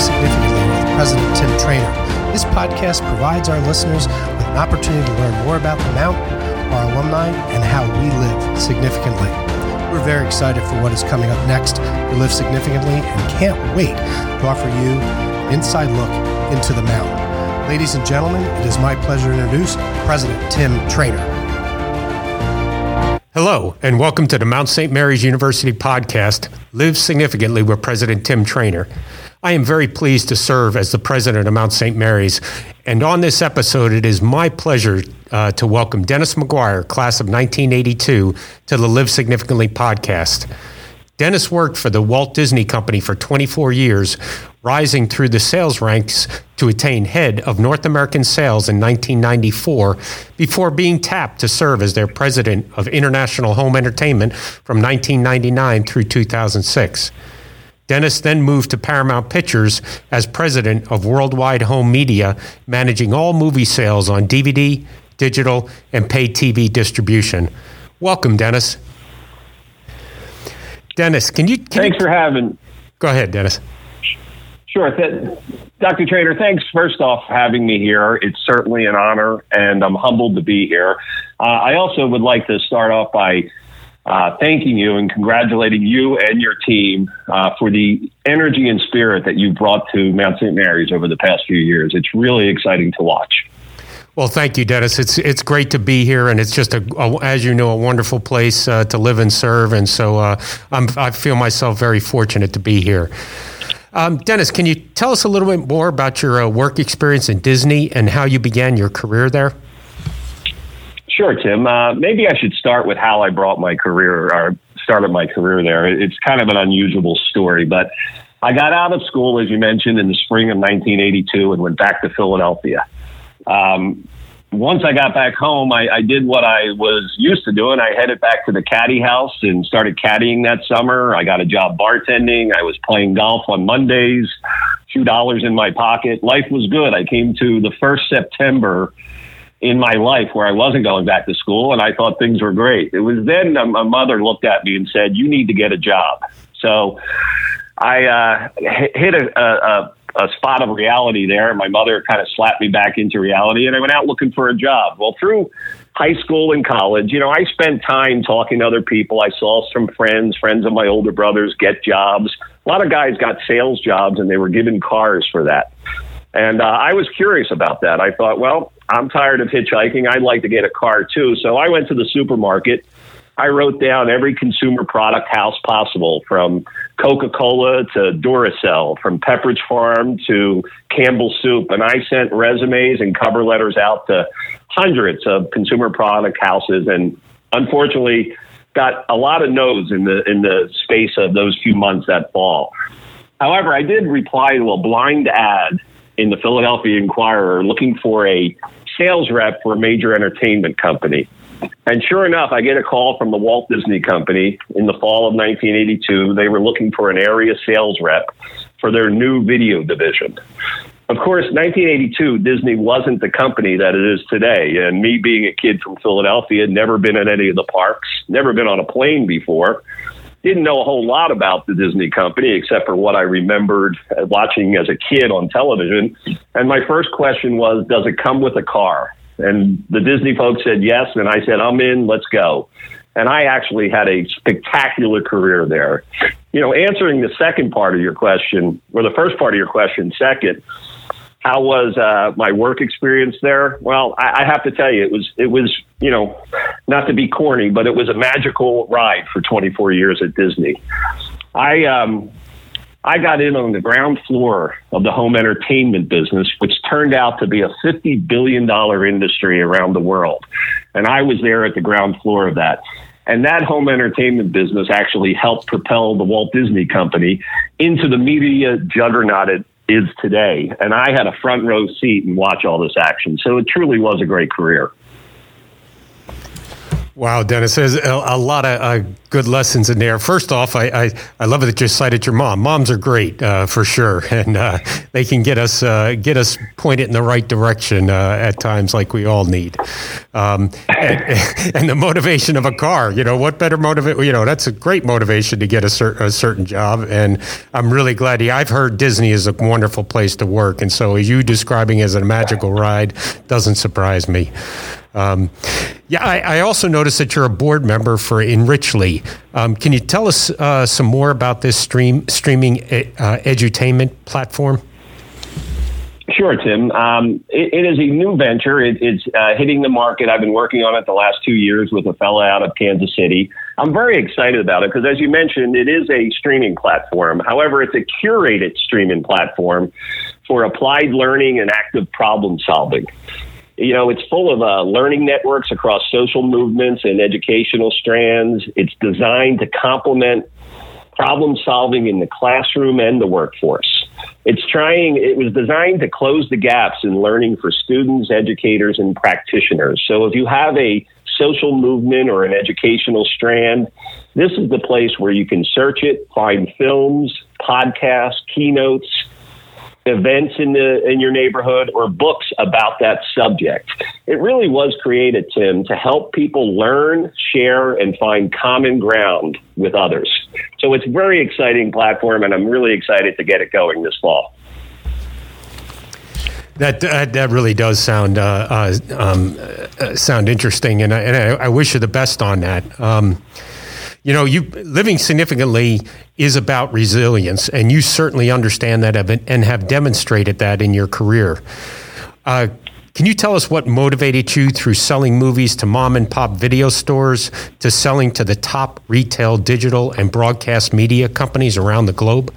Significantly with President Tim Trainor. This podcast provides our listeners with an opportunity to learn more about the Mount, our alumni, and how we live significantly. We're very excited for what is coming up next for Live Significantly and can't wait to offer you an inside look into the Mount. Ladies and gentlemen, it is my pleasure to introduce President Tim Trainor. Hello, and welcome to the Mount St. Mary's University podcast, Live Significantly with President Tim Trainor. I am very pleased to serve as the president of Mount St. Mary's. And on this episode, it is my pleasure uh, to welcome Dennis McGuire, class of 1982, to the Live Significantly podcast. Dennis worked for the Walt Disney Company for 24 years, rising through the sales ranks to attain head of North American sales in 1994 before being tapped to serve as their president of international home entertainment from 1999 through 2006. Dennis then moved to Paramount Pictures as president of Worldwide Home Media, managing all movie sales on DVD, digital, and paid TV distribution. Welcome, Dennis. Dennis, can you? Can thanks you, for having. Go ahead, Dennis. Sure. Th- Dr. Trainor, thanks first off for having me here. It's certainly an honor, and I'm humbled to be here. Uh, I also would like to start off by uh, thanking you and congratulating you and your team uh, for the energy and spirit that you brought to Mount St. Mary's over the past few years. It's really exciting to watch. Well, thank you, Dennis. It's it's great to be here, and it's just a, a as you know, a wonderful place uh, to live and serve. And so uh, i feel myself very fortunate to be here. Um, Dennis, can you tell us a little bit more about your uh, work experience in Disney and how you began your career there? Sure, Tim. Uh, maybe I should start with how I brought my career or started my career there. It's kind of an unusual story, but I got out of school, as you mentioned, in the spring of 1982 and went back to Philadelphia. Um, once I got back home, I, I, did what I was used to doing. I headed back to the caddy house and started caddying that summer. I got a job bartending. I was playing golf on Mondays, two dollars in my pocket. Life was good. I came to the first September in my life where I wasn't going back to school, and I thought things were great. It was then my mother looked at me and said, "You need to get a job." So I uh, hit a, a, a spot of reality there. My mother kind of slapped me back into reality, and I went out looking for a job. Well, through high school and college, you know, I spent time talking to other people. I saw some friends, friends of my older brothers, get jobs. A lot of guys got sales jobs, and they were given cars for that. And uh, I was curious about that. I thought, well, I'm tired of hitchhiking. I'd like to get a car too. So I went to the supermarket I wrote down every consumer product house possible from Coca Cola to Duracell, from Pepperidge Farm to Campbell Soup. And I sent resumes and cover letters out to hundreds of consumer product houses. And unfortunately, got a lot of no's in the, in the space of those few months that fall. However, I did reply to a blind ad in the Philadelphia Inquirer looking for a sales rep for a major entertainment company. And sure enough, I get a call from the Walt Disney Company in the fall of 1982. They were looking for an area sales rep for their new video division. Of course, 1982, Disney wasn't the company that it is today. And me being a kid from Philadelphia, never been in any of the parks, never been on a plane before, didn't know a whole lot about the Disney company except for what I remembered watching as a kid on television. And my first question was, does it come with a car? And the Disney folks said yes. And I said, I'm in, let's go. And I actually had a spectacular career there. You know, answering the second part of your question, or the first part of your question second, how was uh, my work experience there? Well, I, I have to tell you, it was it was you know, not to be corny, but it was a magical ride for 24 years at Disney. I um, I got in on the ground floor of the home entertainment business, which turned out to be a $50 billion industry around the world. And I was there at the ground floor of that. And that home entertainment business actually helped propel the Walt Disney Company into the media juggernaut it is today. And I had a front row seat and watch all this action. So it truly was a great career. Wow, Dennis, there's a, a lot of uh, good lessons in there. First off, I, I, I, love that you cited your mom. Moms are great uh, for sure, and uh, they can get us uh, get us pointed in the right direction uh, at times, like we all need. Um, and, and, the motivation of a car, you know, what better motivate? You know, that's a great motivation to get a, cer- a certain job, and I'm really glad. He, I've heard Disney is a wonderful place to work, and so you describing as a magical ride doesn't surprise me. Um, yeah, I, I, also noticed that you're a board member for Enrichly. Um, can you tell us uh, some more about this stream streaming uh, edutainment platform? Sure, Tim. Um, it, it is a new venture. It, it's uh, hitting the market. I've been working on it the last two years with a fellow out of Kansas City. I'm very excited about it because, as you mentioned, it is a streaming platform. However, it's a curated streaming platform for applied learning and active problem solving you know, it's full of uh, learning networks across social movements and educational strands. It's designed to complement problem solving in the classroom and the workforce. It's trying, it was designed to close the gaps in learning for students, educators, and practitioners. So if you have a social movement or an educational strand, this is the place where you can search it, find films, podcasts, keynotes, events in the in your neighborhood or books about that subject. It really was created, Tim, to help people learn, share, and find common ground with others. So it's a very exciting platform, and I'm really excited to get it going this fall. That, that, that really does sound uh, uh, um, uh, sound interesting, and I, and I, I, wish you the best on that. Um, you know, you living significantly is about resilience, and you certainly understand that and have demonstrated that in your career. Uh, can you tell us what motivated you through selling movies to mom and pop video stores to selling to the top retail, digital, and broadcast media companies around the globe?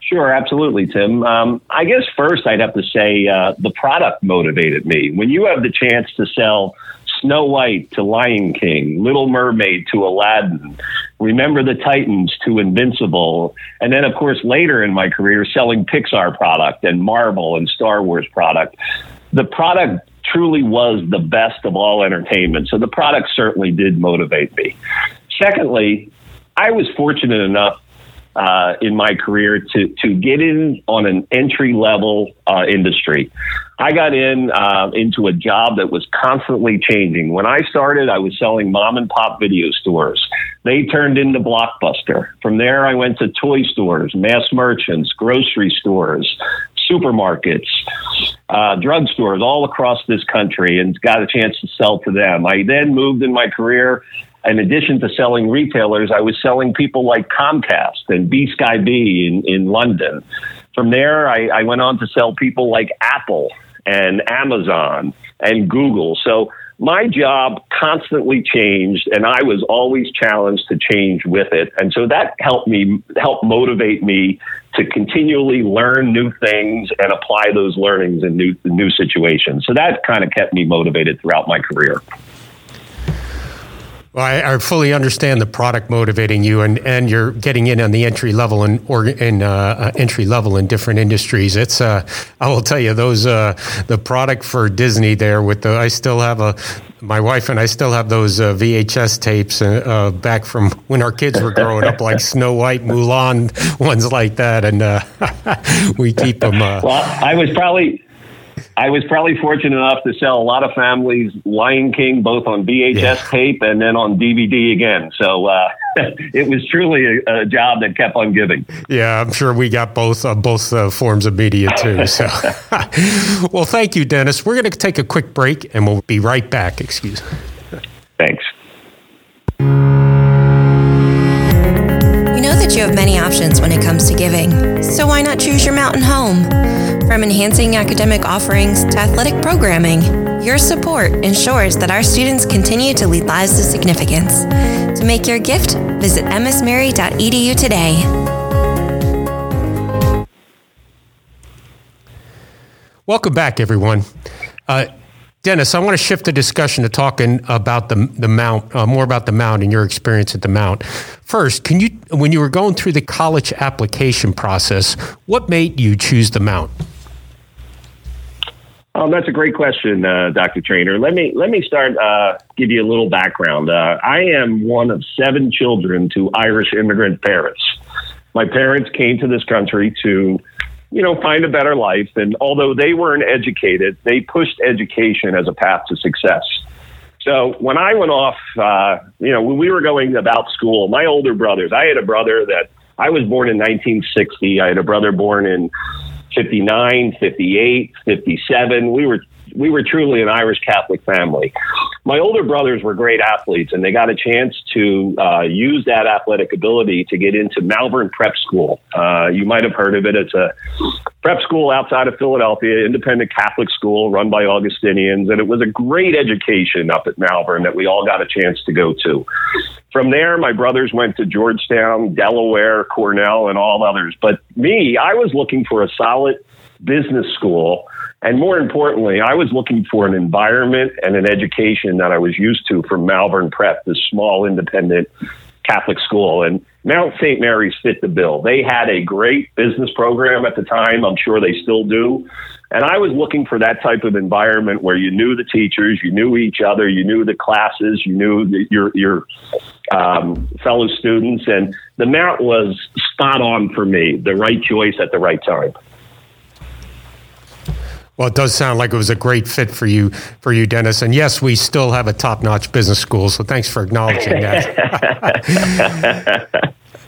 Sure, absolutely, Tim. Um, I guess first I'd have to say uh, the product motivated me. When you have the chance to sell Snow White to Lion King, Little Mermaid to Aladdin, Remember the Titans to Invincible, and then of course later in my career selling Pixar product and Marvel and Star Wars product. The product truly was the best of all entertainment, so the product certainly did motivate me. Secondly, I was fortunate enough uh, in my career to to get in on an entry level uh, industry. I got in uh, into a job that was constantly changing. When I started, I was selling mom and pop video stores. They turned into Blockbuster. From there, I went to toy stores, mass merchants, grocery stores, supermarkets, uh, drugstores all across this country, and got a chance to sell to them. I then moved in my career in addition to selling retailers, I was selling people like Comcast and BSkyB in, in London. From there, I, I went on to sell people like Apple and Amazon and Google. So my job constantly changed and I was always challenged to change with it. And so that helped me, help motivate me to continually learn new things and apply those learnings in new, new situations. So that kind of kept me motivated throughout my career. Well, I, I, fully understand the product motivating you, and, and you're getting in on the entry level and or in uh, uh, entry level in different industries. It's uh, I will tell you those uh, the product for Disney there with the I still have a my wife and I still have those uh, VHS tapes uh, back from when our kids were growing up, like Snow White, Mulan, ones like that, and we keep them. well, I was probably I was probably fortunate enough to sell a lot of families Lion King both on VHS yeah. tape and then on DVD again. So uh, it was truly a, a, job that kept on giving. Yeah, I'm sure we got both uh, both uh, forms of media too. So, well, thank you, Dennis. We're going to take a quick break and we'll be right back. Excuse. me. Thanks. We know that you have many options when it comes to giving, so why not choose your mountain home? From enhancing academic offerings to athletic programming, your support ensures that our students continue to lead lives of significance. To make your gift, visit msmary.edu today. Welcome back, everyone. Uh, Dennis, I want to shift the discussion to talking about the the Mount, uh, more about the Mount and your experience at the Mount. First, can you, when you were going through the college application process, what made you choose the Mount? Oh, that's a great question, uh, Dr. Trainor. Let me let me start. Uh, give you a little background. Uh, I am one of seven children to Irish immigrant parents. My parents came to this country to, you know, find a better life. And although they weren't educated, they pushed education as a path to success. So when I went off, uh, you know, when we were going about school, my older brothers, I had a brother that I was born in 1960. I had a brother born in 59, 58, 57. We were we were truly an Irish Catholic family. My older brothers were great athletes, and they got a chance to uh, use that athletic ability to get into Malvern Prep School. Uh, you might have heard of it. It's a prep school outside of Philadelphia, independent Catholic school run by Augustinians, and it was a great education up at Malvern that we all got a chance to go to. From there, my brothers went to Georgetown, Delaware, Cornell, and all others. But me, I was looking for a solid business school and more importantly, I was looking for an environment and an education that I was used to from Malvern Prep, this small independent Catholic school. And Mount St. Mary's fit the bill. They had a great business program at the time. I'm sure they still do. And I was looking for that type of environment where you knew the teachers, you knew each other, you knew the classes, you knew the, your your um, fellow students, and the Mount was spot on for me. The right choice at the right time. Well, it does sound like it was a great fit for you, for you, Dennis. And yes, we still have a top-notch business school. So thanks for acknowledging that.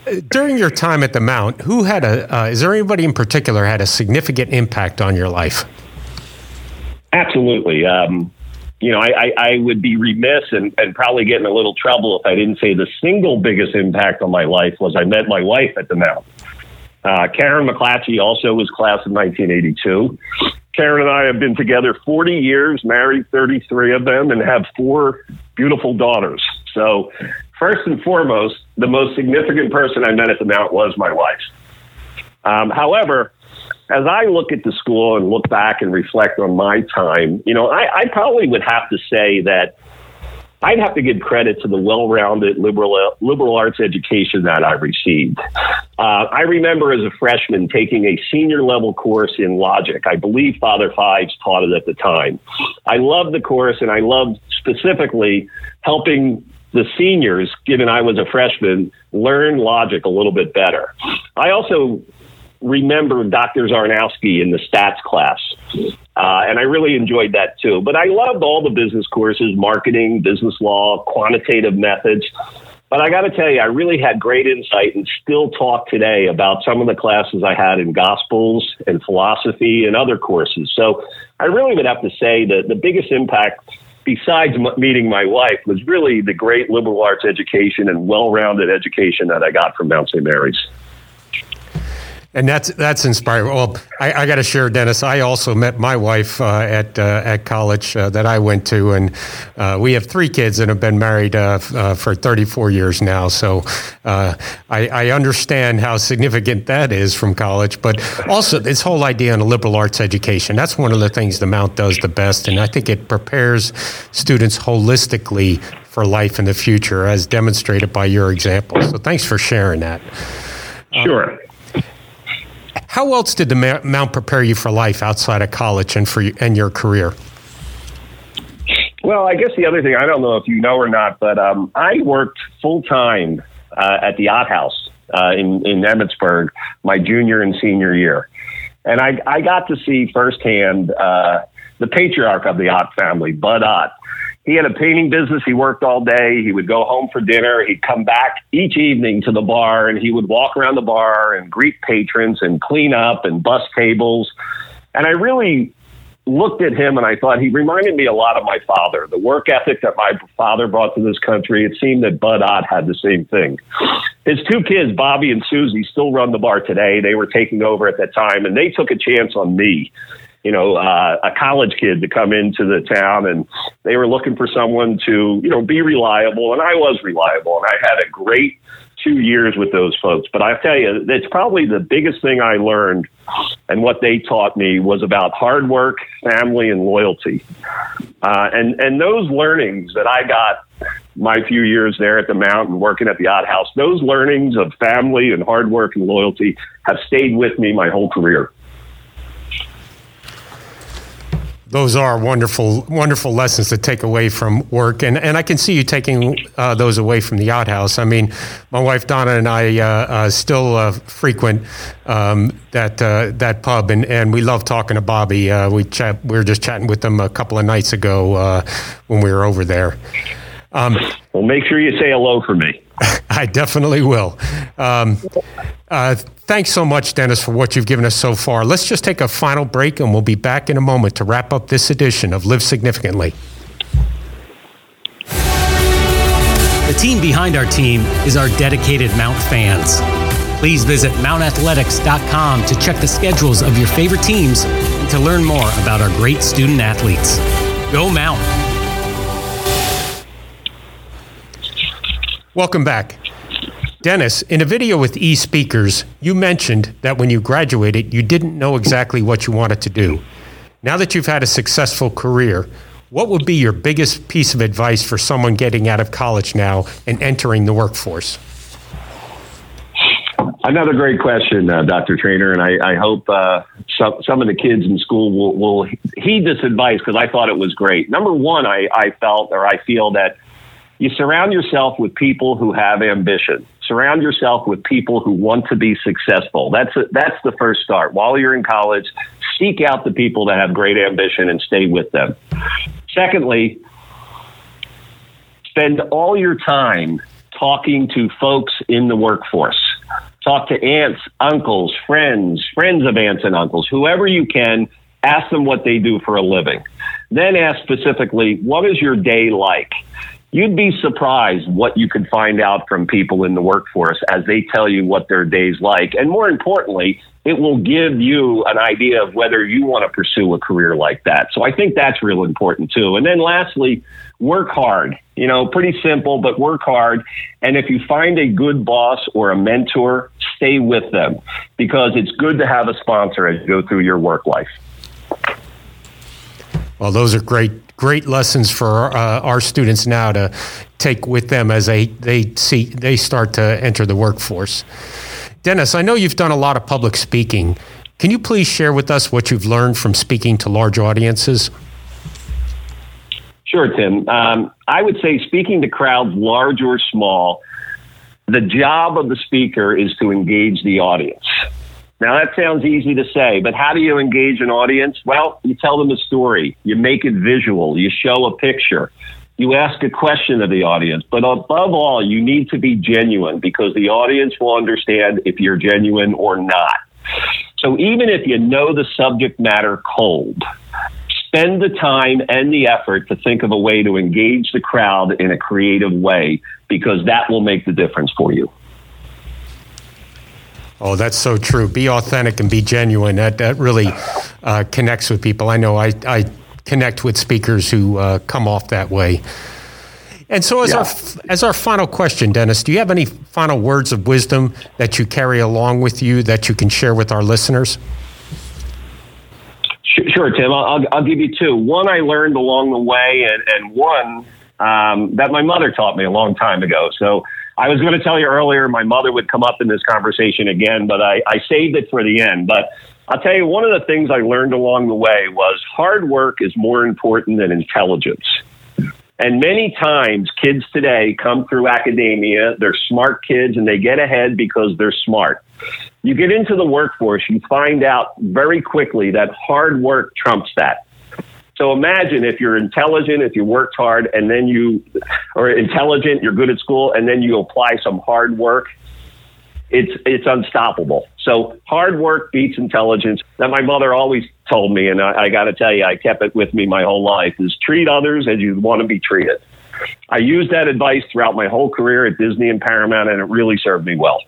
During your time at the Mount, who had a? Uh, is there anybody in particular had a significant impact on your life? Absolutely. Um, you know, I, I, I, would be remiss and, and probably get in a little trouble if I didn't say the single biggest impact on my life was I met my wife at the Mount. Uh, Karen McClatchy also was class of 1982. Karen and I have been together 40 years, married 33 of them, and have four beautiful daughters. So, first and foremost, the most significant person I met at the Mount was my wife. Um, however, as I look at the school and look back and reflect on my time, you know, I, I probably would have to say that I'd have to give credit to the well-rounded liberal liberal arts education that I received. Uh, I remember as a freshman taking a senior level course in logic. I believe Father Fives taught it at the time. I loved the course, and I loved specifically helping the seniors, given I was a freshman, learn logic a little bit better. I also remember Dr. Zarnowski in the stats class. Uh, and I really enjoyed that too. But I loved all the business courses marketing, business law, quantitative methods. But I got to tell you, I really had great insight and still talk today about some of the classes I had in Gospels and philosophy and other courses. So I really would have to say that the biggest impact, besides m- meeting my wife, was really the great liberal arts education and well rounded education that I got from Mount St. Mary's. And that's that's inspiring. Well, I, I got to share, Dennis. I also met my wife uh, at uh, at college uh, that I went to, and uh, we have three kids and have been married uh, uh, for 34 years now. So I, I, understand how significant that is from college. But also, this whole idea on a liberal arts education that's one of the things the Mount does the best, and I think it prepares students holistically for life in the future, as demonstrated by your example. So, thanks for sharing that. Sure. How else did the Mount prepare you for life outside of college and for and your career? Well, I guess the other thing I don't know if you know or not, but um, I worked full time uh, at the Ott House uh, in in Emmitsburg my junior and senior year, and I I got to see firsthand uh, the patriarch of the Ott family, Bud Ott, he had a painting business. He worked all day. He would go home for dinner. He'd come back each evening to the bar and he would walk around the bar and greet patrons and clean up and bus tables. And I really looked at him and I thought he reminded me a lot of my father. The work ethic that my father brought to this country, it seemed that Bud Ott had the same thing. His two kids, Bobby and Susie, still run the bar today. They were taking over at that time and they took a chance on me you know, uh, a college kid to come into the town, and they were looking for someone to, you know, be reliable, and I was reliable, and I had a great two years with those folks. But I tell you, it's probably the biggest thing I learned, and what they taught me was about hard work, family, and loyalty. Uh, and and those learnings that I got my few years there at the mountain working at the Ott House, those learnings of family and hard work and loyalty have stayed with me my whole career. Those are wonderful, wonderful lessons to take away from work, and and I can see you taking uh, those away from the Ott House. I mean, my wife Donna and I uh, uh, still uh, frequent um, that uh, that pub, and, and we love talking to Bobby. Uh, we chat, we were just chatting with them a couple of nights ago when we were over there. Um, well, make sure you say hello for me. I definitely will. Um, uh, thanks so much, Dennis, for what you've given us so far. Let's just take a final break and we'll be back in a moment to wrap up this edition of Live Significantly. The team behind our team is our dedicated Mount fans. Please visit mountathletics.com to check the schedules of your favorite teams and to learn more about our great student athletes. Go Mount! Welcome back. Dennis, in a video with e speakers, you mentioned that when you graduated, you didn't know exactly what you wanted to do. Now that you've had a successful career, what would be your biggest piece of advice for someone getting out of college now and entering the workforce? Another great question, uh, Dr. Trainor, and I, I hope uh, some, some of the kids in school will, will heed this advice because I thought it was great. Number one, I, I felt or I feel that you surround yourself with people who have ambition. Surround yourself with people who want to be successful. That's a, that's the first start. While you're in college, seek out the people that have great ambition and stay with them. Secondly, spend all your time talking to folks in the workforce. Talk to aunts, uncles, friends, friends of aunts and uncles, whoever you can. Ask them what they do for a living. Then ask specifically, what is your day like? You'd be surprised what you could find out from people in the workforce as they tell you what their day's like. And more importantly, it will give you an idea of whether you want to pursue a career like that. So I think that's real important too. And then lastly, work hard. You know, pretty simple, but work hard. And if you find a good boss or a mentor, stay with them because it's good to have a sponsor as you go through your work life. Well, those are great great lessons for uh, our students now to take with them as they, they see they start to enter the workforce. Dennis, I know you've done a lot of public speaking. Can you please share with us what you've learned from speaking to large audiences? Sure, Tim. Um, I would say speaking to crowds, large or small, the job of the speaker is to engage the audience. Now, that sounds easy to say, but how do you engage an audience? Well, you tell them a story, you make it visual, you show a picture, you ask a question of the audience. But above all, you need to be genuine because the audience will understand if you're genuine or not. So even if you know the subject matter cold, spend the time and the effort to think of a way to engage the crowd in a creative way because that will make the difference for you. Oh, that's so true. Be authentic and be genuine. That that really uh, connects with people. I know I, I connect with speakers who uh, come off that way. And so, as yeah. our as our final question, Dennis, do you have any final words of wisdom that you carry along with you that you can share with our listeners? Sure, Tim. I'll, I'll give you two. One I learned along the way, and, and one um, that my mother taught me a long time ago. So I was going to tell you earlier, my mother would come up in this conversation again, but I, I saved it for the end. But I'll tell you, one of the things I learned along the way was hard work is more important than intelligence. And many times, kids today come through academia, they're smart kids and they get ahead because they're smart. You get into the workforce, you find out very quickly that hard work trumps that. So imagine if you're intelligent, if you worked hard, and then you are intelligent, you're good at school, and then you apply some hard work. It's it's unstoppable. So hard work beats intelligence. That my mother always told me, and I, I got to tell you, I kept it with me my whole life: is treat others as you want to be treated. I used that advice throughout my whole career at Disney and Paramount, and it really served me well.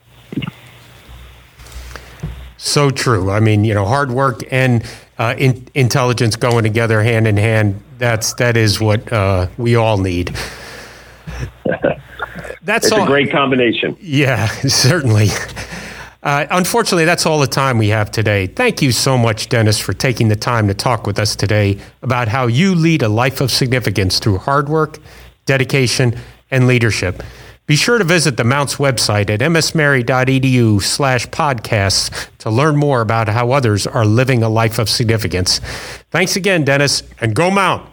So true. I mean, you know, hard work and uh, in, intelligence going together hand in hand. That's that is what uh, we all need. That's a great combination. Yeah, certainly. Uh, unfortunately, that's all the time we have today. Thank you so much, Dennis, for taking the time to talk with us today about how you lead a life of significance through hard work, dedication, and leadership. Be sure to visit the Mounts website at msmary.edu slash podcasts to learn more about how others are living a life of significance. Thanks again, Dennis, and go Mount!